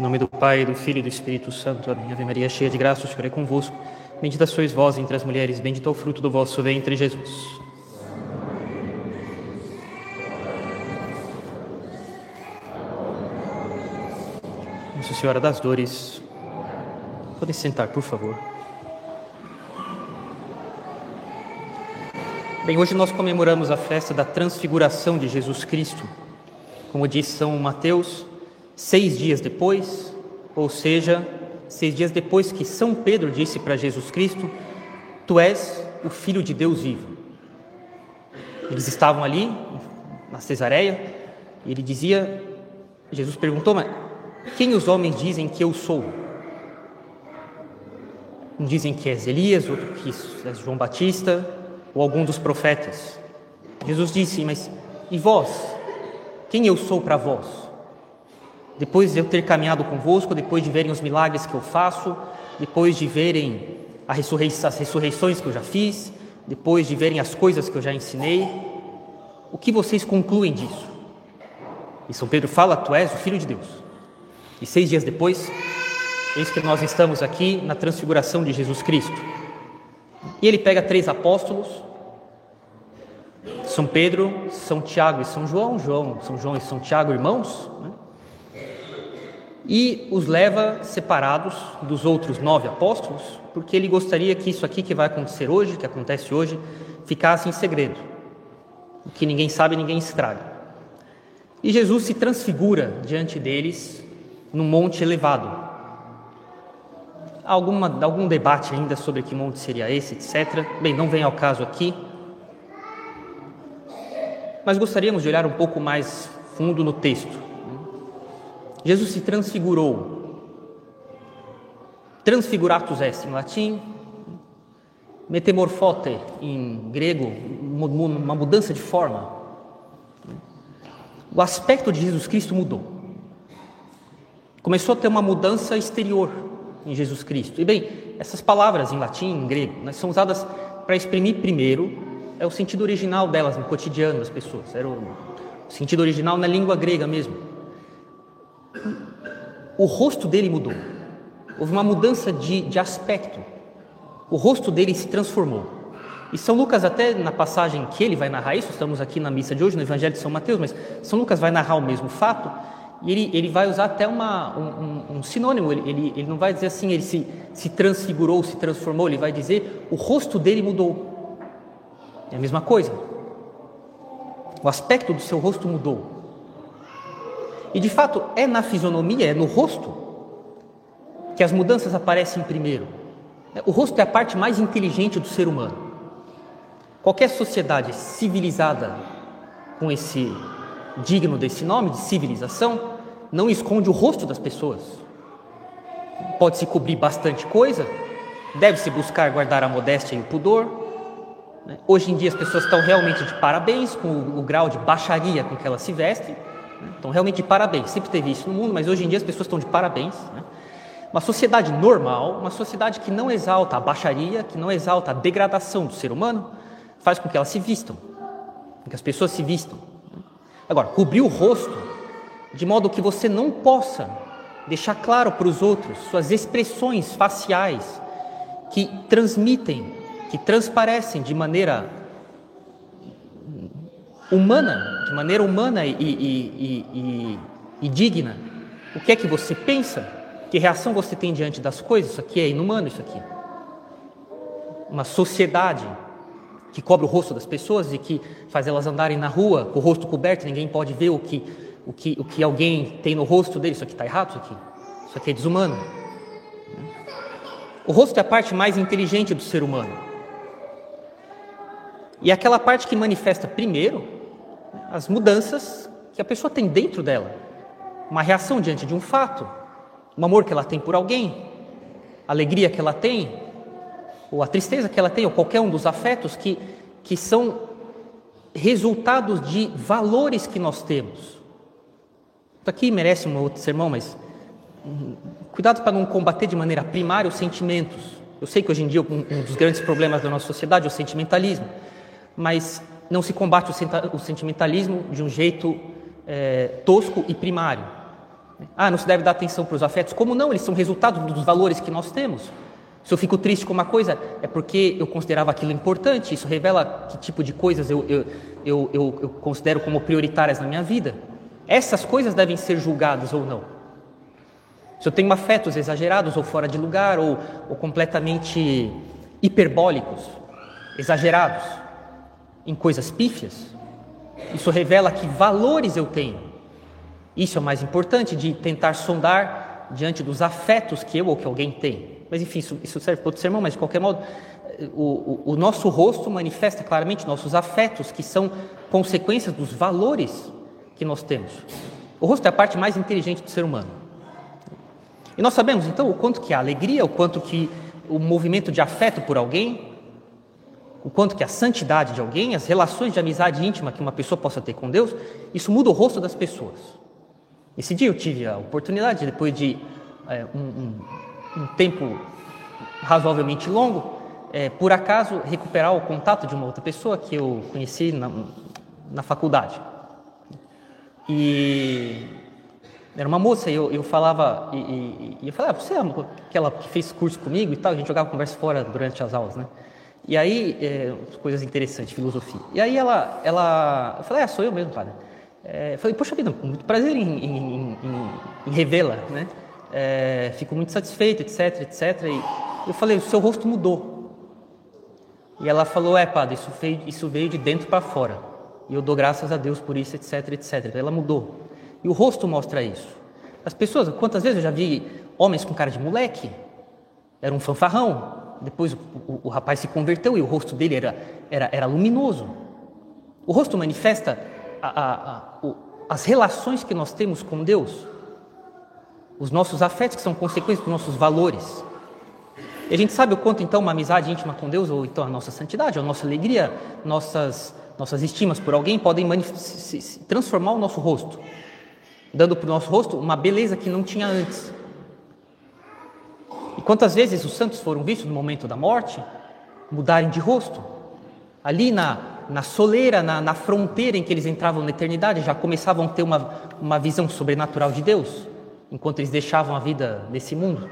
Em nome do Pai, do Filho e do Espírito Santo. Amém. Ave Maria, cheia de graça, o Senhor é convosco. Bendita sois vós entre as mulheres, bendito é o fruto do vosso ventre, Jesus. Nossa Senhora das Dores. Podem sentar, por favor. Bem, hoje nós comemoramos a festa da transfiguração de Jesus Cristo. Como diz São Mateus, seis dias depois, ou seja, seis dias depois que São Pedro disse para Jesus Cristo: Tu és o Filho de Deus vivo. Eles estavam ali, na Cesareia, e ele dizia: Jesus perguntou, mas quem os homens dizem que eu sou? Um dizem que és Elias, outro que és João Batista, ou algum dos profetas. Jesus disse: Mas e vós? Quem eu sou para vós? Depois de eu ter caminhado convosco, depois de verem os milagres que eu faço, depois de verem ressurrei as ressurreições que eu já fiz, depois de verem as coisas que eu já ensinei, o que vocês concluem disso? E São Pedro fala: Tu és o Filho de Deus. E seis dias depois, eis que nós estamos aqui na transfiguração de Jesus Cristo. E ele pega três apóstolos, São Pedro, São Tiago e São João, João, São João e São Tiago, irmãos, né? E os leva separados dos outros nove apóstolos, porque ele gostaria que isso aqui que vai acontecer hoje, que acontece hoje, ficasse em segredo. O que ninguém sabe, ninguém estraga. E Jesus se transfigura diante deles num monte elevado. Há alguma, algum debate ainda sobre que monte seria esse, etc. Bem, não vem ao caso aqui. Mas gostaríamos de olhar um pouco mais fundo no texto. Jesus se transfigurou. Transfiguratus est em latim, metamorfote em grego, uma mudança de forma. O aspecto de Jesus Cristo mudou. Começou a ter uma mudança exterior em Jesus Cristo. E bem, essas palavras em latim, em grego, né, são usadas para exprimir primeiro é o sentido original delas no cotidiano das pessoas. Era o sentido original na língua grega mesmo o rosto dele mudou. Houve uma mudança de, de aspecto. O rosto dele se transformou. E São Lucas, até na passagem que ele vai narrar isso, estamos aqui na missa de hoje, no Evangelho de São Mateus, mas São Lucas vai narrar o mesmo fato, e ele, ele vai usar até uma, um, um, sinônimo, ele, ele, ele, não vai dizer assim, ele se, se transfigurou, se transformou, ele vai dizer o rosto dele mudou. É a mesma coisa. O aspecto do seu rosto mudou. E de fato é na fisionomia, é no rosto, que as mudanças aparecem primeiro. O rosto é a parte mais inteligente do ser humano. Qualquer sociedade civilizada com esse digno desse nome de civilização não esconde o rosto das pessoas. Pode-se cobrir bastante coisa, deve-se buscar guardar a modéstia e o pudor. Hoje em dia as pessoas estão realmente de parabéns com o, o grau de baixaria com que elas se vestem. Então, realmente, parabéns. Sempre teve isso no mundo, mas hoje em dia as pessoas estão de parabéns. Né? Uma sociedade normal, uma sociedade que não exalta a baixaria, que não exalta a degradação do ser humano, faz com que elas se vistam, que as pessoas se vistam. Agora, cobrir o rosto de modo que você não possa deixar claro para os outros suas expressões faciais que transmitem, que transparecem de maneira humana, de maneira humana e, e, e, e, digna. O que é que você pensa? Que reação você tem diante das coisas? Isso aqui é inumano, isso aqui. Uma sociedade que cobre o rosto das pessoas e que faz elas andarem na rua com o rosto coberto, ninguém pode ver o que, o que, o que alguém tem no rosto dele. Isso aqui está errado, isso aqui. Isso aqui é desumano. O rosto é a parte mais inteligente do ser humano. E é aquela parte que manifesta primeiro as mudanças que a pessoa tem dentro dela, uma reação diante de um fato, um amor que ela tem por alguém, a alegria que ela tem, ou a tristeza que ela tem, ou qualquer um dos afetos que, que são resultados de valores que nós temos. Isso aqui merece um outro sermão, mas hum, cuidado para não combater de maneira primária os sentimentos. Eu sei que hoje em dia um, um dos grandes problemas da nossa sociedade é o sentimentalismo, mas não se combate o sentimentalismo de um jeito é, tosco e primário. Ah, não se deve dar atenção para os afetos. Como não? Eles são resultado dos valores que nós temos. Se eu fico triste com uma coisa, é porque eu considerava aquilo importante. Isso revela que tipo de coisas eu, eu, eu, eu, eu considero como prioritárias na minha vida. Essas coisas devem ser julgadas ou não. Se eu tenho afetos exagerados ou fora de lugar ou, ou completamente hiperbólicos, exagerados, em coisas pífias, isso revela que valores eu tenho. Isso é o mais importante de tentar sondar diante dos afetos que eu ou que alguém tem. Mas enfim, isso, isso serve para outro sermão, mas de qualquer modo, o, o, o nosso rosto manifesta claramente nossos afetos, que são consequências dos valores que nós temos. O rosto é a parte mais inteligente do ser humano. E nós sabemos então o quanto que a alegria, o quanto que o movimento de afeto por alguém, o quanto que a santidade de alguém, as relações de amizade íntima que uma pessoa possa ter com Deus, isso muda o rosto das pessoas. Esse dia eu tive a oportunidade, depois de é, um, um, um tempo razoavelmente longo, é, por acaso recuperar o contato de uma outra pessoa que eu conheci na, na faculdade. E era uma moça, e eu, eu falava, e, e, e eu falava, ah, você é aquela que fez curso comigo e tal, a gente jogava conversa fora durante as aulas, né? E aí, é, coisas interessantes, filosofia. E aí ela, ela eu falei, ah, sou eu mesmo, padre. É, falei, poxa vida, muito prazer em, em, em, em revê-la, né? é, fico muito satisfeito, etc, etc. E eu falei, o seu rosto mudou. E ela falou, é, padre, isso veio, isso veio de dentro para fora. E eu dou graças a Deus por isso, etc, etc. Ela mudou. E o rosto mostra isso. As pessoas, quantas vezes eu já vi homens com cara de moleque? Era um fanfarrão. Depois o, o, o rapaz se converteu e o rosto dele era, era, era luminoso. O rosto manifesta a, a, a, as relações que nós temos com Deus os nossos afetos, que são consequências dos nossos valores. E a gente sabe o quanto então uma amizade íntima com Deus, ou então a nossa santidade, a nossa alegria, nossas, nossas estimas por alguém podem transformar o nosso rosto, dando para o nosso rosto uma beleza que não tinha antes. E quantas vezes os santos foram vistos no momento da morte mudarem de rosto? Ali na, na soleira, na, na fronteira em que eles entravam na eternidade, já começavam a ter uma, uma visão sobrenatural de Deus enquanto eles deixavam a vida nesse mundo?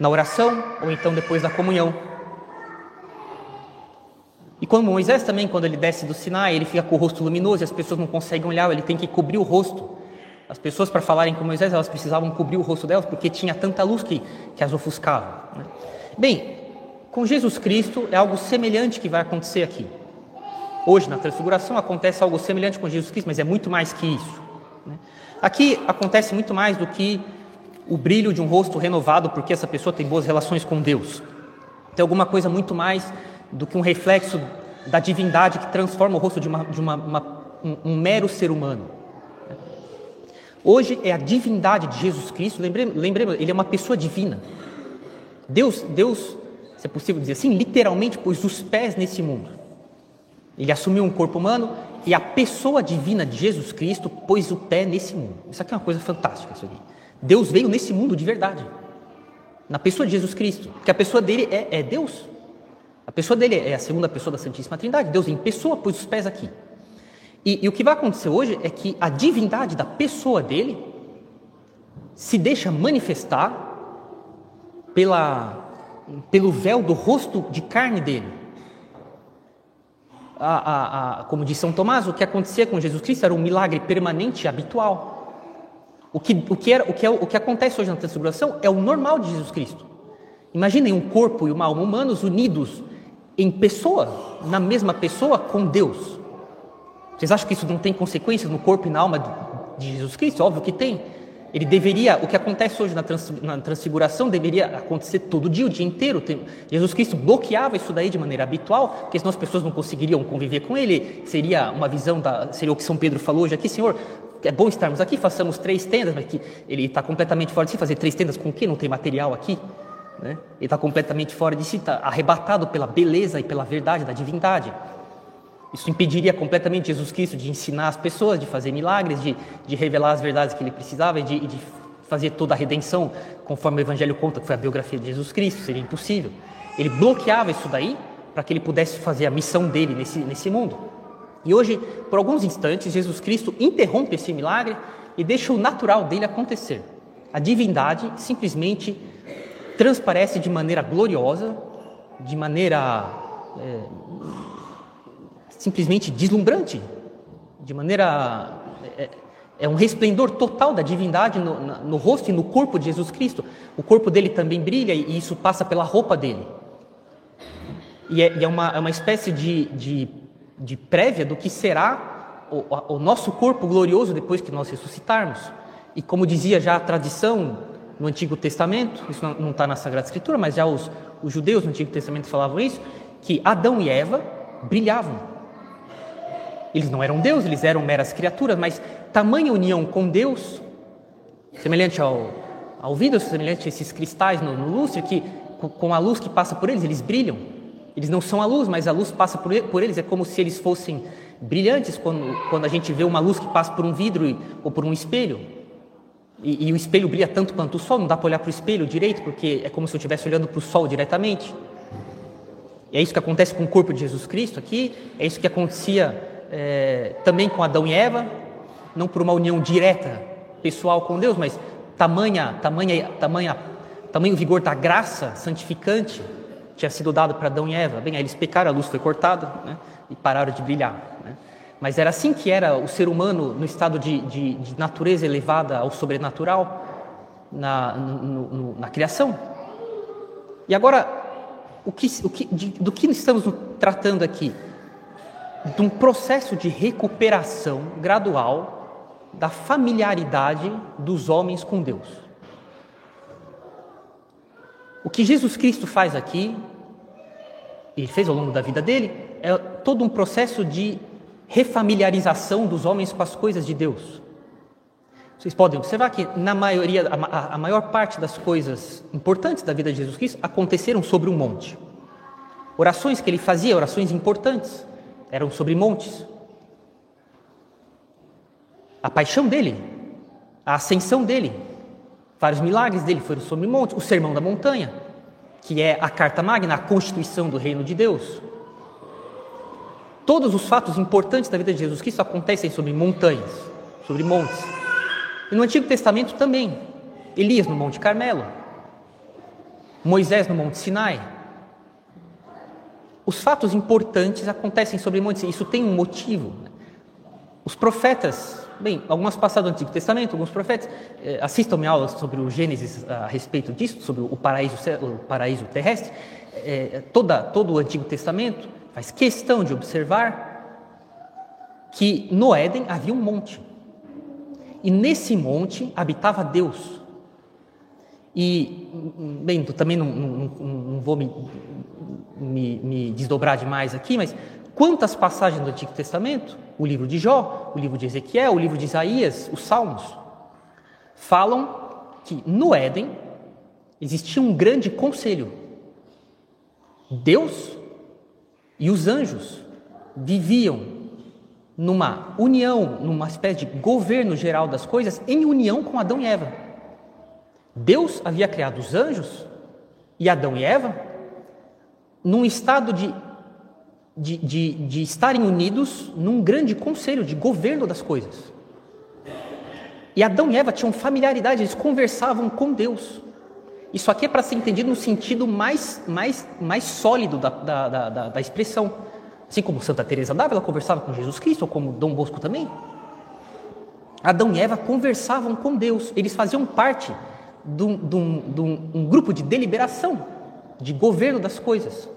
Na oração ou então depois da comunhão? E como Moisés também, quando ele desce do Sinai, ele fica com o rosto luminoso e as pessoas não conseguem olhar, ele tem que cobrir o rosto. As pessoas, para falarem com Moisés, elas precisavam cobrir o rosto delas porque tinha tanta luz que, que as ofuscava. Né? Bem, com Jesus Cristo é algo semelhante que vai acontecer aqui. Hoje, na transfiguração, acontece algo semelhante com Jesus Cristo, mas é muito mais que isso. Aqui acontece muito mais do que o brilho de um rosto renovado porque essa pessoa tem boas relações com Deus. Tem alguma coisa muito mais do que um reflexo da divindade que transforma o rosto de, uma, de uma, uma, um, um, mero ser humano. Hoje é a divindade de Jesus Cristo, lembremos, lembremos, ele é uma pessoa divina. Deus, Deus, se é possível dizer assim, literalmente pôs os pés nesse mundo. Ele assumiu um corpo humano e a pessoa divina de Jesus Cristo pôs o pé nesse mundo. Isso aqui é uma coisa fantástica. Isso aqui. Deus veio nesse mundo de verdade, na pessoa de Jesus Cristo, porque a pessoa dele é, é Deus. A pessoa dele é a segunda pessoa da Santíssima Trindade. Deus em pessoa pôs os pés aqui. E, e o que vai acontecer hoje é que a divindade da pessoa dele se deixa manifestar pela, pelo véu do rosto de carne dele a, a, a, como diz São Tomás, o que acontecia com Jesus Cristo era um milagre permanente e habitual. O que, o que, era, o que, é, o que acontece hoje na transfiguração é o normal de Jesus Cristo. Imaginem um corpo e uma alma humanos unidos em pessoa, na mesma pessoa com Deus. Vocês acham que isso não tem consequências no corpo e na alma de Jesus Cristo? Óbvio que tem. Ele deveria, o que acontece hoje na, trans, na transfiguração deveria acontecer todo dia, o dia inteiro. Tem, Jesus Cristo bloqueava isso daí de maneira habitual, porque senão as pessoas não conseguiriam conviver com ele. Seria uma visão da, seria o que São Pedro falou hoje aqui, Senhor. É bom estarmos aqui, façamos três tendas, mas que ele está completamente fora de si. Fazer três tendas com o quê? Não tem material aqui. Né? Ele está completamente fora de si, está arrebatado pela beleza e pela verdade da divindade. Isso impediria completamente Jesus Cristo de ensinar as pessoas, de fazer milagres, de, de revelar as verdades que ele precisava e de, de fazer toda a redenção, conforme o Evangelho conta, que foi a biografia de Jesus Cristo, seria impossível. Ele bloqueava isso daí para que ele pudesse fazer a missão dele nesse, nesse mundo. E hoje, por alguns instantes, Jesus Cristo interrompe esse milagre e deixa o natural dele acontecer. A divindade simplesmente transparece de maneira gloriosa, de maneira é, simplesmente deslumbrante, de maneira. É, é, um resplendor total da divindade no, no, rosto e no corpo de Jesus Cristo. O corpo dele também brilha e isso passa pela roupa dele. E é, e é uma, é uma espécie de, de, de prévia do que será o, o nosso corpo glorioso depois que nós ressuscitarmos. E como dizia já a tradição no Antigo Testamento, isso não está na Sagrada Escritura, mas já os, os judeus no Antigo Testamento falavam isso, que Adão e Eva brilhavam. Eles não eram Deus, eles eram meras criaturas, mas tamanha união com Deus, semelhante ao, ao vidro, semelhante a esses cristais no, no lustre, que com a luz que passa por eles, eles brilham. Eles não são a luz, mas a luz passa por, por eles, é como se eles fossem brilhantes quando, quando a gente vê uma luz que passa por um vidro ou por um espelho. E, e o espelho brilha tanto quanto o sol, não dá para olhar para o espelho direito, porque é como se eu estivesse olhando para o sol diretamente. E é isso que acontece com o corpo de Jesus Cristo aqui, é isso que acontecia é, também com Adão e Eva, não por uma união direta pessoal com Deus, mas tamanha, tamanha, tamanha, tamanho vigor da graça santificante tinha sido dado para Adão e Eva. Bem, aí eles pecaram, a luz foi cortada né, e pararam de brilhar. Né? Mas era assim que era o ser humano no estado de, de, de natureza elevada ao sobrenatural na, no, no, na criação. E agora, o que, o que, de, do que estamos tratando aqui? De um processo de recuperação gradual da familiaridade dos homens com Deus. O que Jesus Cristo faz aqui, ele fez ao longo da vida dele, é todo um processo de refamiliarização dos homens com as coisas de Deus. Vocês podem observar que na maioria, a, a maior parte das coisas importantes da vida de Jesus Cristo aconteceram sobre um monte. Orações que ele fazia, orações importantes, eram sobre montes. A paixão dele, a ascensão dele, vários milagres dele foram sobre montes. O Sermão da Montanha, que é a carta magna, a constituição do reino de Deus. Todos os fatos importantes da vida de Jesus Cristo acontecem sobre montanhas, sobre montes. E no Antigo Testamento também. Elias no Monte Carmelo, Moisés no Monte Sinai. Os fatos importantes acontecem sobre montes, isso tem um motivo. Os profetas, bem, algumas passadas do Antigo Testamento, alguns profetas, eh, assistam minha aula sobre o Gênesis a respeito disso, sobre o paraíso, o paraíso terrestre. Eh, toda, todo o Antigo Testamento faz questão de observar que no Éden havia um monte. E nesse monte habitava Deus. E, bem, também não, não, não vou me, me, me, desdobrar demais aqui, mas quantas passagens do Antigo Testamento, o livro de Jó, o livro de Ezequiel, o livro de Isaías, os Salmos, falam que no Éden existia um grande conselho. Deus e os anjos viviam numa união, numa espécie de governo geral das coisas, em união com Adão e Eva. Deus havia criado os anjos e Adão e Eva num estado de, de, de, de estarem unidos num grande conselho de governo das coisas. E Adão e Eva tinham familiaridade, eles conversavam com Deus. Isso aqui é para ser entendido no sentido mais, mais, mais sólido da, da, da, da expressão. Assim como Santa Teresa d'Ávila conversava com Jesus Cristo, ou como Dom Bosco também. Adão e Eva conversavam com Deus, eles faziam parte de um, de um, de um, um grupo de deliberação, de governo das coisas.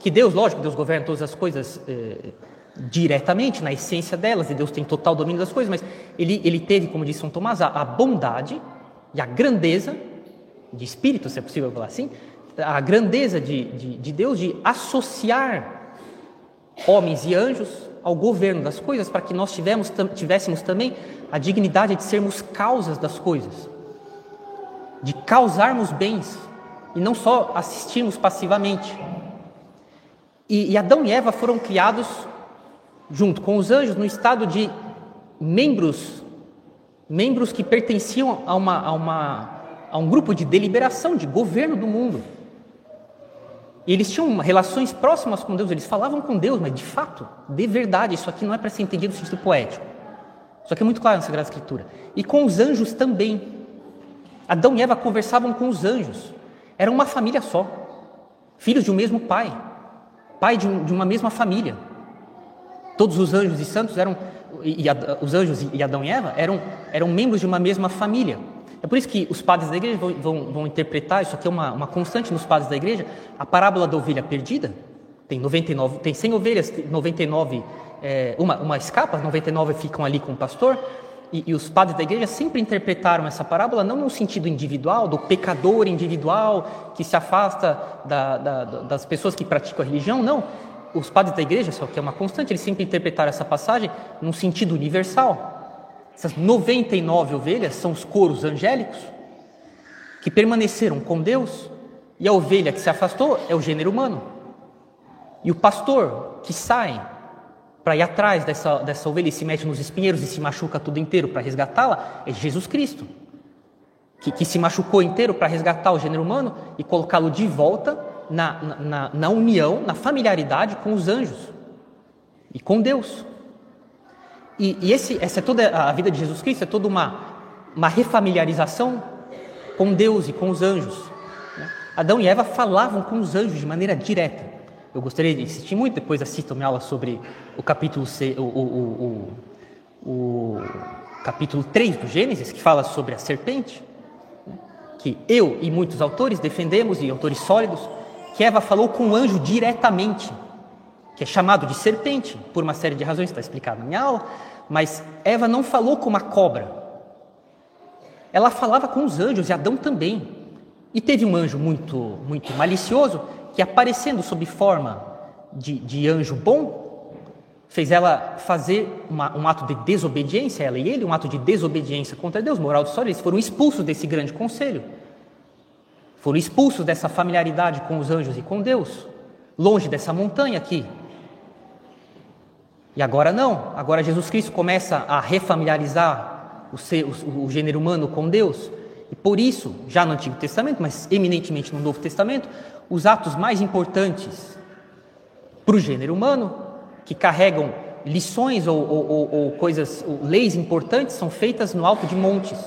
Que Deus, lógico, Deus governa todas as coisas eh, diretamente, na essência delas, e Deus tem total domínio das coisas, mas ele, ele teve, como disse São Tomás, a, a bondade e a grandeza de espírito, se é possível falar assim, a grandeza de, de, de Deus de associar homens e anjos ao governo das coisas, para que nós tivemos, tivéssemos também a dignidade de sermos causas das coisas, de causarmos bens e não só assistirmos passivamente. E, e Adão e Eva foram criados junto com os anjos no estado de membros, membros que pertenciam a uma, a uma a um grupo de deliberação, de governo do mundo. E eles tinham relações próximas com Deus, eles falavam com Deus, mas de fato, de verdade, isso aqui não é para ser entendido no sentido poético. Isso aqui é muito claro na Sagrada Escritura. E com os anjos também. Adão e Eva conversavam com os anjos. Era uma família só. Filhos de um mesmo pai. Pai de, um, de uma mesma família. Todos os anjos e santos eram, e, e, os anjos e Adão e Eva eram, eram membros de uma mesma família. É por isso que os padres da igreja vão, vão, vão interpretar, isso aqui é uma, uma constante nos padres da igreja, a parábola da ovelha perdida. Tem 99, tem 100 ovelhas, 99, é, uma, uma escapa, 99 ficam ali com o pastor. E, e, os padres da igreja sempre interpretaram essa parábola não no sentido individual, do pecador individual que se afasta da, da, das pessoas que praticam a religião, não. Os padres da igreja, só que é uma constante, eles sempre interpretaram essa passagem num sentido universal. Essas 99 ovelhas são os coros angélicos que permaneceram com Deus, e a ovelha que se afastou é o gênero humano. E o pastor que sai para ir atrás dessa, dessa ovelha e se mete nos espinheiros e se machuca tudo inteiro para resgatá-la é Jesus Cristo, que, que se machucou inteiro para resgatar o gênero humano e colocá-lo de volta na, na, na união, na familiaridade com os anjos e com Deus. E, e esse, essa é toda a vida de Jesus Cristo, é toda uma, uma refamiliarização com Deus e com os anjos. Né? Adão e Eva falavam com os anjos de maneira direta. Eu gostaria de insistir muito, depois assistam minha aula sobre o capítulo, C, o, o, o, o, capítulo 3 do Gênesis, que fala sobre a serpente, que eu e muitos autores defendemos, e autores sólidos, que Eva falou com o anjo diretamente que é chamado de serpente, por uma série de razões, está explicado na minha aula, mas Eva não falou com uma cobra. Ela falava com os anjos, e Adão também. E teve um anjo muito, muito malicioso, que aparecendo sob forma de, de anjo bom, fez ela fazer uma, um ato de desobediência, ela e ele, um ato de desobediência contra Deus. Moral de história, eles foram expulsos desse grande conselho. Foram expulsos dessa familiaridade com os anjos e com Deus, longe dessa montanha aqui, e agora não, agora Jesus Cristo começa a refamiliarizar o, ser, o, o gênero humano com Deus. E por isso, já no Antigo Testamento, mas eminentemente no Novo Testamento, os atos mais importantes para o gênero humano, que carregam lições ou, ou, ou, coisas, ou leis importantes, são feitas no alto de montes.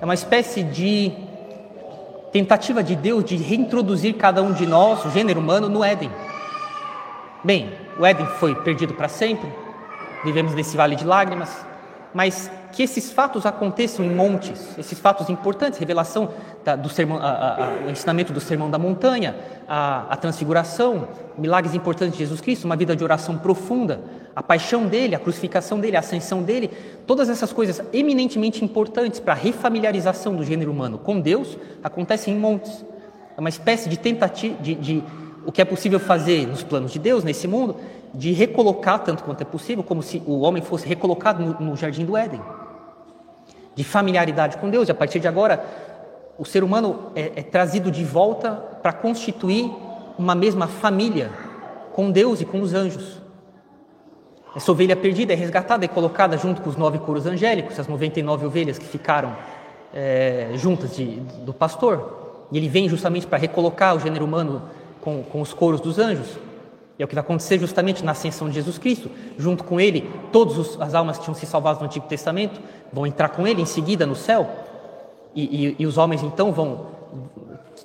É uma espécie de tentativa de Deus de reintroduzir cada um de nós, o gênero humano, no Éden. Bem, o Éden foi perdido para sempre, vivemos nesse vale de lágrimas, mas que esses fatos aconteçam em montes, esses fatos importantes, revelação da, do sermão, a, a, o ensinamento do sermão da montanha, a, a, transfiguração, milagres importantes de Jesus Cristo, uma vida de oração profunda, a paixão dele, a crucificação dele, a ascensão dele, todas essas coisas eminentemente importantes para a refamiliarização do gênero humano com Deus acontecem em montes. É uma espécie de tentativa de, de o que é possível fazer nos planos de Deus, nesse mundo, de recolocar tanto quanto é possível, como se o homem fosse recolocado no, no jardim do Éden, de familiaridade com Deus, e a partir de agora, o ser humano é, é trazido de volta para constituir uma mesma família com Deus e com os anjos. Essa ovelha perdida é resgatada e colocada junto com os nove coros angélicos, as 99 ovelhas que ficaram é, juntas de, do pastor. E ele vem justamente para recolocar o gênero humano com, com os coros dos anjos. E é o que vai acontecer justamente na ascensão de Jesus Cristo. Junto com ele, todas as almas que tinham se salvado no Antigo Testamento vão entrar com ele em seguida no céu. E, e, e os homens então vão,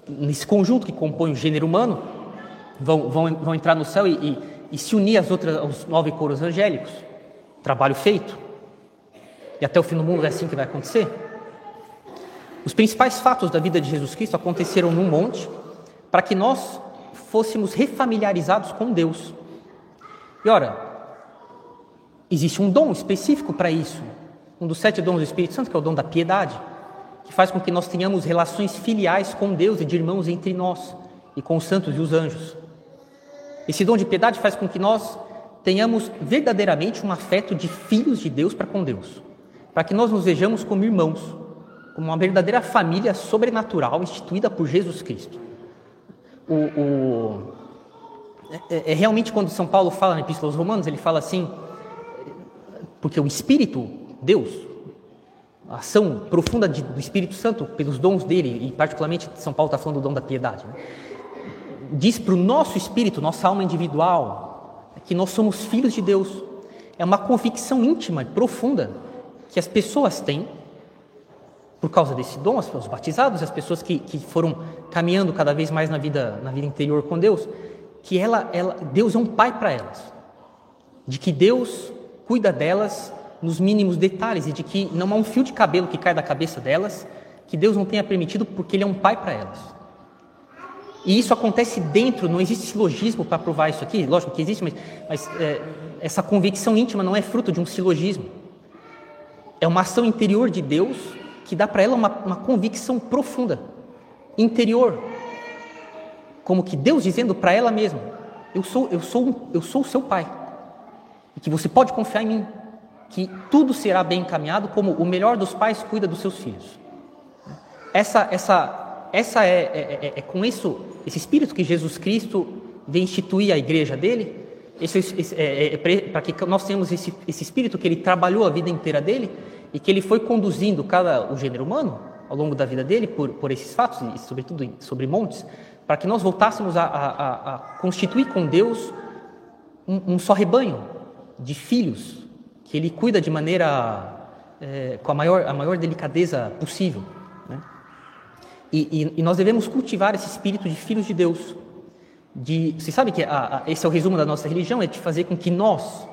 nesse conjunto que compõe o gênero humano, vão, vão, vão entrar no céu e, e se unir às outras, aos nove coros angélicos. Trabalho feito. E até o fim do mundo é assim que vai acontecer. Os principais fatos da vida de Jesus Cristo aconteceram num monte, para que nós fôssemos refamiliarizados com Deus. E ora, existe um dom específico para isso, um dos sete dons do Espírito Santo, que é o dom da piedade, que faz com que nós tenhamos relações filiais com Deus e de irmãos entre nós e com os santos e os anjos. Esse dom de piedade faz com que nós tenhamos verdadeiramente um afeto de filhos de Deus para com Deus, para que nós nos vejamos como irmãos, como uma verdadeira família sobrenatural instituída por Jesus Cristo o, o é, é, realmente quando São Paulo fala na Epístola aos Romanos, ele fala assim, porque o Espírito, Deus, a ação profunda de, do Espírito Santo pelos dons dele, e particularmente São Paulo está falando do dom da piedade, né? diz para o nosso espírito, nossa alma individual, que nós somos filhos de Deus. É uma convicção íntima e profunda que as pessoas têm por causa desse dom, os batizados, as pessoas que, que foram caminhando cada vez mais na vida, na vida interior com Deus, que ela, ela, Deus é um pai para elas, de que Deus cuida delas nos mínimos detalhes e de que não há um fio de cabelo que cai da cabeça delas que Deus não tenha permitido porque Ele é um pai para elas. E isso acontece dentro, não existe silogismo para provar isso aqui, lógico que existe, mas, mas é, essa convicção íntima não é fruto de um silogismo. É uma ação interior de Deus que dá para ela uma, uma convicção profunda, interior, como que Deus dizendo para ela mesma: eu sou, eu sou, eu sou o seu pai, e que você pode confiar em mim, que tudo será bem encaminhado, como o melhor dos pais cuida dos seus filhos. Essa, essa, essa é, é, é, é com isso, esse espírito que Jesus Cristo vem instituir a igreja dele, esse, esse, é, é para que nós tenhamos esse, esse espírito que ele trabalhou a vida inteira dele e que ele foi conduzindo cada o gênero humano ao longo da vida dele por, por esses fatos e sobretudo sobre montes, para que nós voltássemos a, a, a constituir com Deus um, um, só rebanho de filhos que ele cuida de maneira é, com a maior, a maior delicadeza possível. Né? E, e, e, nós devemos cultivar esse espírito de filhos de Deus. De, você sabe que a, esse é o resumo da nossa religião, é de fazer com que nós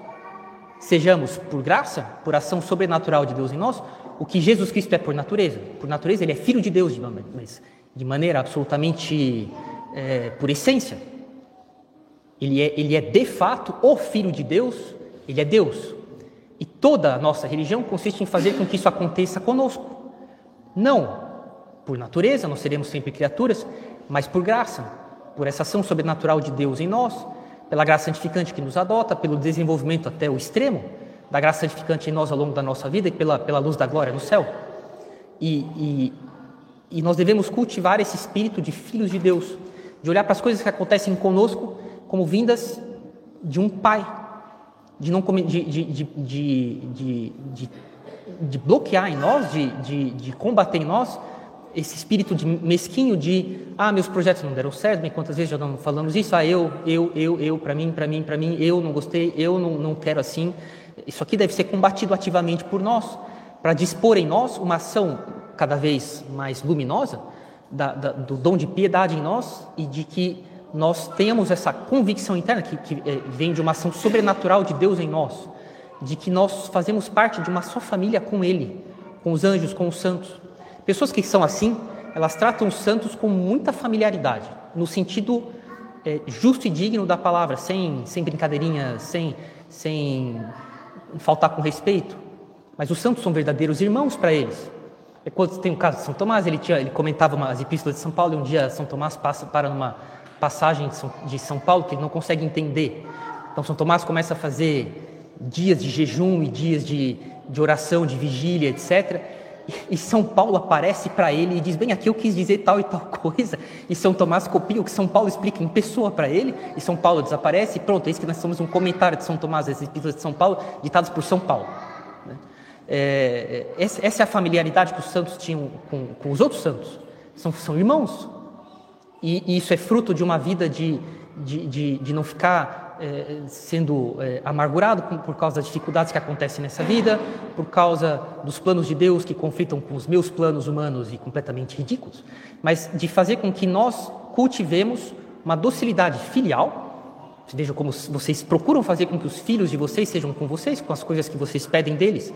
sejamos, por graça, por ação sobrenatural de Deus em nós, o que Jesus Cristo é por natureza. Por natureza, ele é filho de Deus, mas de maneira absolutamente é, por essência. Ele é, ele é de fato o filho de Deus, ele é Deus. E toda a nossa religião consiste em fazer com que isso aconteça conosco. Não por natureza, nós seremos sempre criaturas, mas por graça, por essa ação sobrenatural de Deus em nós, pela graça santificante que nos adota, pelo desenvolvimento até o extremo da graça santificante em nós ao longo da nossa vida e pela, pela luz da glória no céu. E, e, e nós devemos cultivar esse espírito de filhos de Deus, de olhar para as coisas que acontecem conosco como vindas de um Pai, de, não, de, de, de, de bloquear em nós, de, de combater em nós esse espírito de mesquinho de ah meus projetos não deram certo, bem quantas vezes já não falamos isso, ah eu, eu, eu, eu, para mim, para mim, para mim, eu não gostei, eu não, não quero assim. Isso aqui deve ser combatido ativamente por nós para dispor em nós uma ação cada vez mais luminosa da, da, do dom de piedade em nós e de que nós tenhamos essa convicção interna que, que é, vem de uma ação sobrenatural de Deus em nós, de que nós fazemos parte de uma só família com Ele, com os anjos, com os santos. Pessoas que são assim, elas tratam os santos com muita familiaridade, no sentido é, justo e digno da palavra, sem, sem brincadeirinha, sem, sem faltar com respeito. Mas os santos são verdadeiros irmãos para eles. É quando tem o caso de São Tomás, ele, tinha, ele comentava as epístolas de São Paulo, e um dia São Tomás passa para numa passagem de São Paulo que ele não consegue entender. Então São Tomás começa a fazer dias de jejum e dias de, de oração, de vigília, etc. E São Paulo aparece para ele e diz: Bem, aqui eu quis dizer tal e tal coisa. E São Tomás copia o que São Paulo explica em pessoa para ele. E São Paulo desaparece. E pronto, é isso que nós somos um comentário de São Tomás, as epístolas de São Paulo, ditadas por São Paulo. Né? É, essa é a familiaridade que os santos tinham com, com os outros santos. São, são irmãos. E, e, isso é fruto de uma vida de, de, de, de não ficar é, sendo é, amargurado por causa das dificuldades que acontecem nessa vida, por causa dos planos de Deus que conflitam com os meus planos humanos e completamente ridículos, mas de fazer com que nós cultivemos uma docilidade filial. Vejam como vocês procuram fazer com que os filhos de vocês sejam com vocês, com as coisas que vocês pedem deles,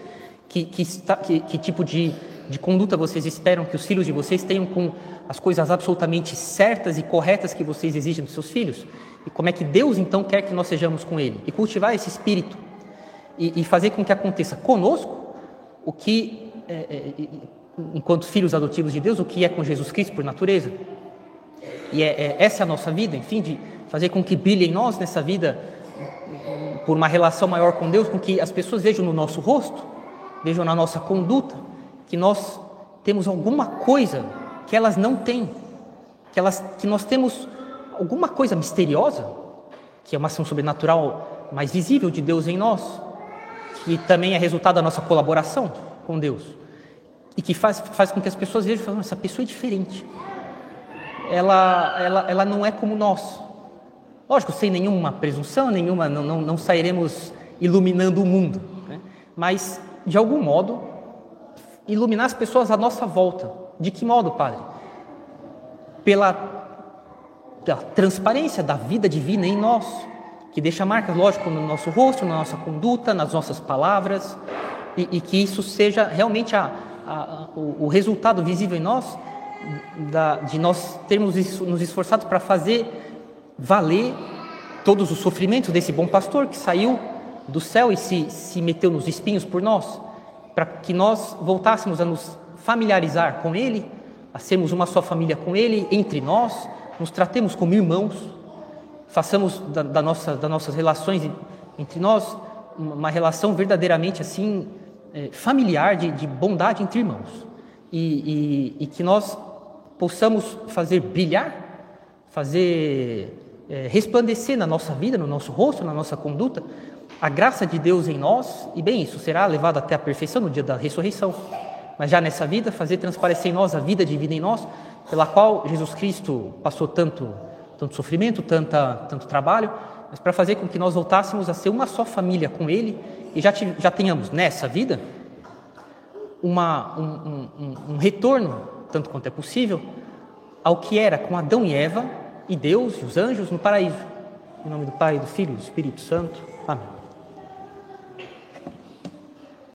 que, que, que, que tipo de, de conduta vocês esperam que os filhos de vocês tenham com as coisas absolutamente certas e corretas que vocês exigem dos seus filhos e como é que Deus então quer que nós sejamos com Ele e cultivar esse espírito e, e fazer com que aconteça conosco o que, é, é, enquanto filhos adotivos de Deus, o que é com Jesus Cristo por natureza. E é, é, essa é a nossa vida, enfim, de fazer com que brilhe em nós nessa vida por uma relação maior com Deus, com que as pessoas vejam no nosso rosto, vejam na nossa conduta, que nós temos alguma coisa que elas não têm, que, elas, que nós temos alguma coisa misteriosa, que é uma ação sobrenatural mais visível de Deus em nós, que também é resultado da nossa colaboração com Deus, e que faz, faz com que as pessoas vejam e falem, essa pessoa é diferente. ela, ela, ela não é como nós. Lógico, sem nenhuma presunção, nenhuma, não, não, não sairemos iluminando o mundo, né? mas de algum modo iluminar as pessoas à nossa volta. De que modo, Padre? Pela, pela transparência da vida divina em nós, que deixa marcas, lógico, no nosso rosto, na nossa conduta, nas nossas palavras, e, e que isso seja realmente a, a, o, o, resultado visível em nós da, de nós termos nos esforçado para fazer valer todos os sofrimentos desse bom pastor que saiu do céu e se, se meteu nos espinhos por nós, para que nós voltássemos a nos familiarizar com Ele, a sermos uma só família com Ele, entre nós, nos tratemos como irmãos, façamos da, da nossa, das nossas relações entre nós uma relação verdadeiramente assim é, familiar, de, de, bondade entre irmãos, e, e, e, que nós possamos fazer brilhar, fazer é, resplandecer na nossa vida, no nosso rosto, na nossa conduta, a graça de Deus em nós, e bem, isso será levado até a perfeição no dia da ressurreição. Mas já nessa vida, fazer transparecer em nós a vida divina em nós, pela qual Jesus Cristo passou tanto, tanto sofrimento, tanta, tanto trabalho, mas para fazer com que nós voltássemos a ser uma só família com Ele e já, já tenhamos nessa vida uma, um, um, um retorno, tanto quanto é possível, ao que era com Adão e Eva e Deus e os anjos no paraíso. Em nome do Pai, do Filho e do Espírito Santo. Amém.